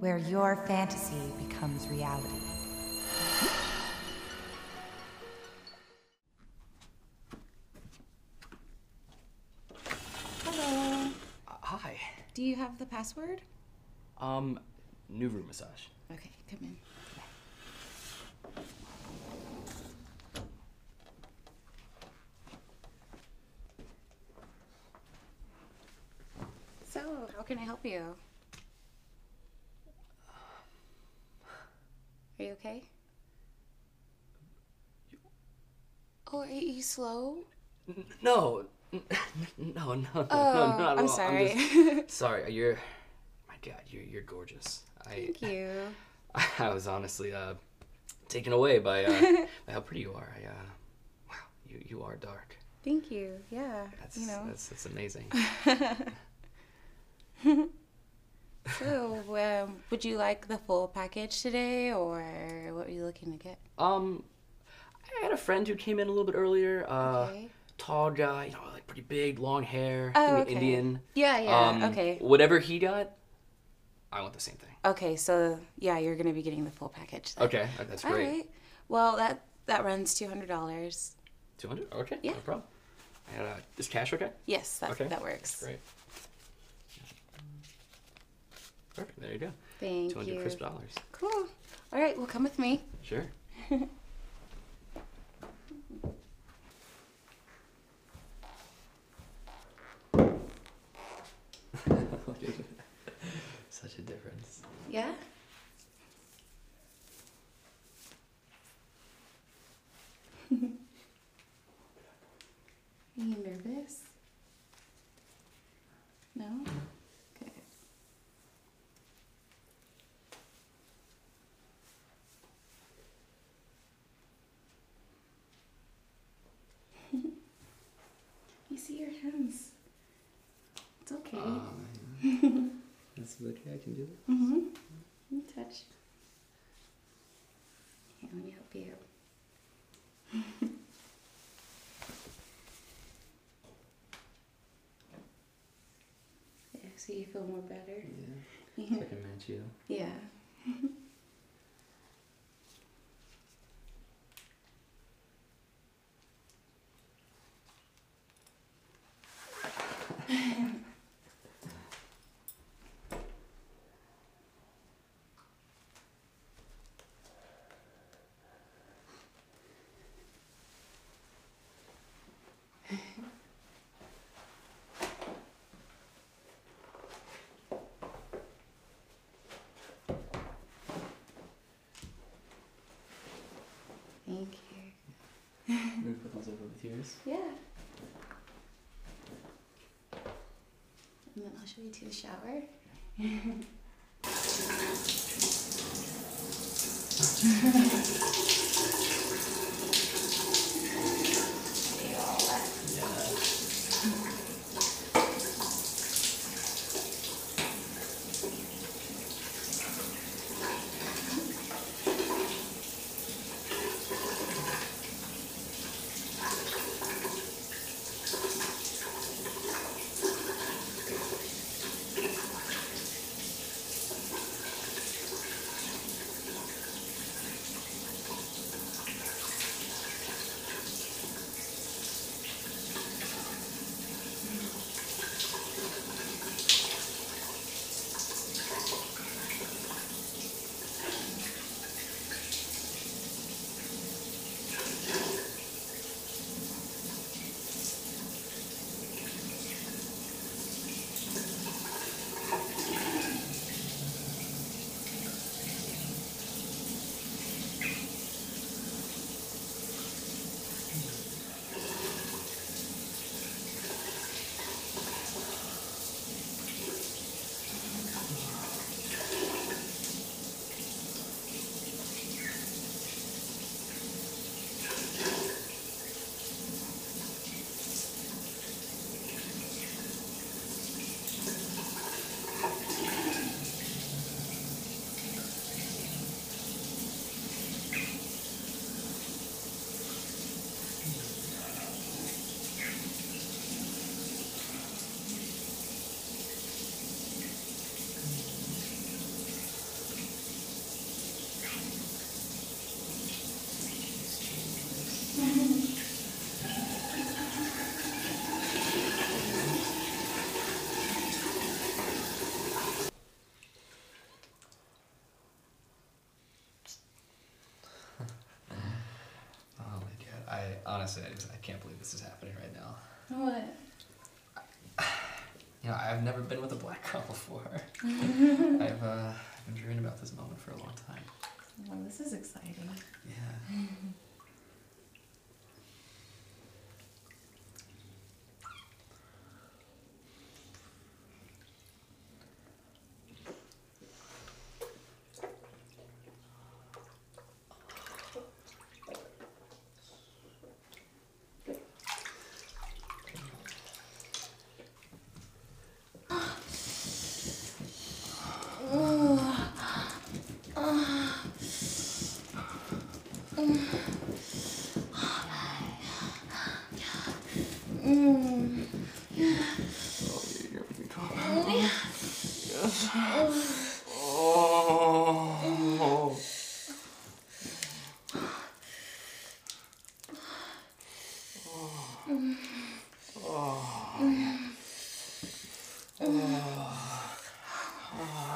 where your fantasy becomes reality. Hello. Uh, hi. Do you have the password? Um, new room massage. Okay, come in. So, how can I help you? You okay? Oh, are you slow? No, no, no, no, Oh, not at I'm all. sorry. just- sorry, you're. My God, you're you're gorgeous. I Thank you. I was honestly uh taken away by uh by how pretty you are. I uh, wow, you you are dark. Thank you. Yeah. That's you know. that's that's amazing. So, um, would you like the full package today, or what were you looking to get? Um, I had a friend who came in a little bit earlier. Uh, Okay. tall guy, you know, like pretty big, long hair, Oh, okay. Indian. Yeah, yeah. Um, okay. Whatever he got, I want the same thing. Okay, so yeah, you're gonna be getting the full package. Then. Okay, that's great. right. Well, that that runs two hundred dollars. Two hundred. Okay. Yeah. No problem. And uh, is cash okay? Yes, that Okay. that works. Great. Perfect. There you go. Thank Two hundred you. crisp dollars. Cool. All right. Well, come with me. Sure. Such a difference. Yeah. Are you nervous? No. Good. you see your hands. It's okay. That's okay. I can do it. Mm-hmm. You touch. Here, let me help you. yeah, so you feel more better? Yeah. Yeah. I can match you. Yeah. Thank you. I'm gonna put those over with yours. Yeah. And then I'll show you to the shower. honestly, I just I can't believe this is happening right now. What? You know, I've never been with a black girl before. I've uh, been dreaming about this moment for a long time. Well, this is exciting. Yeah. Oh, oh, oh.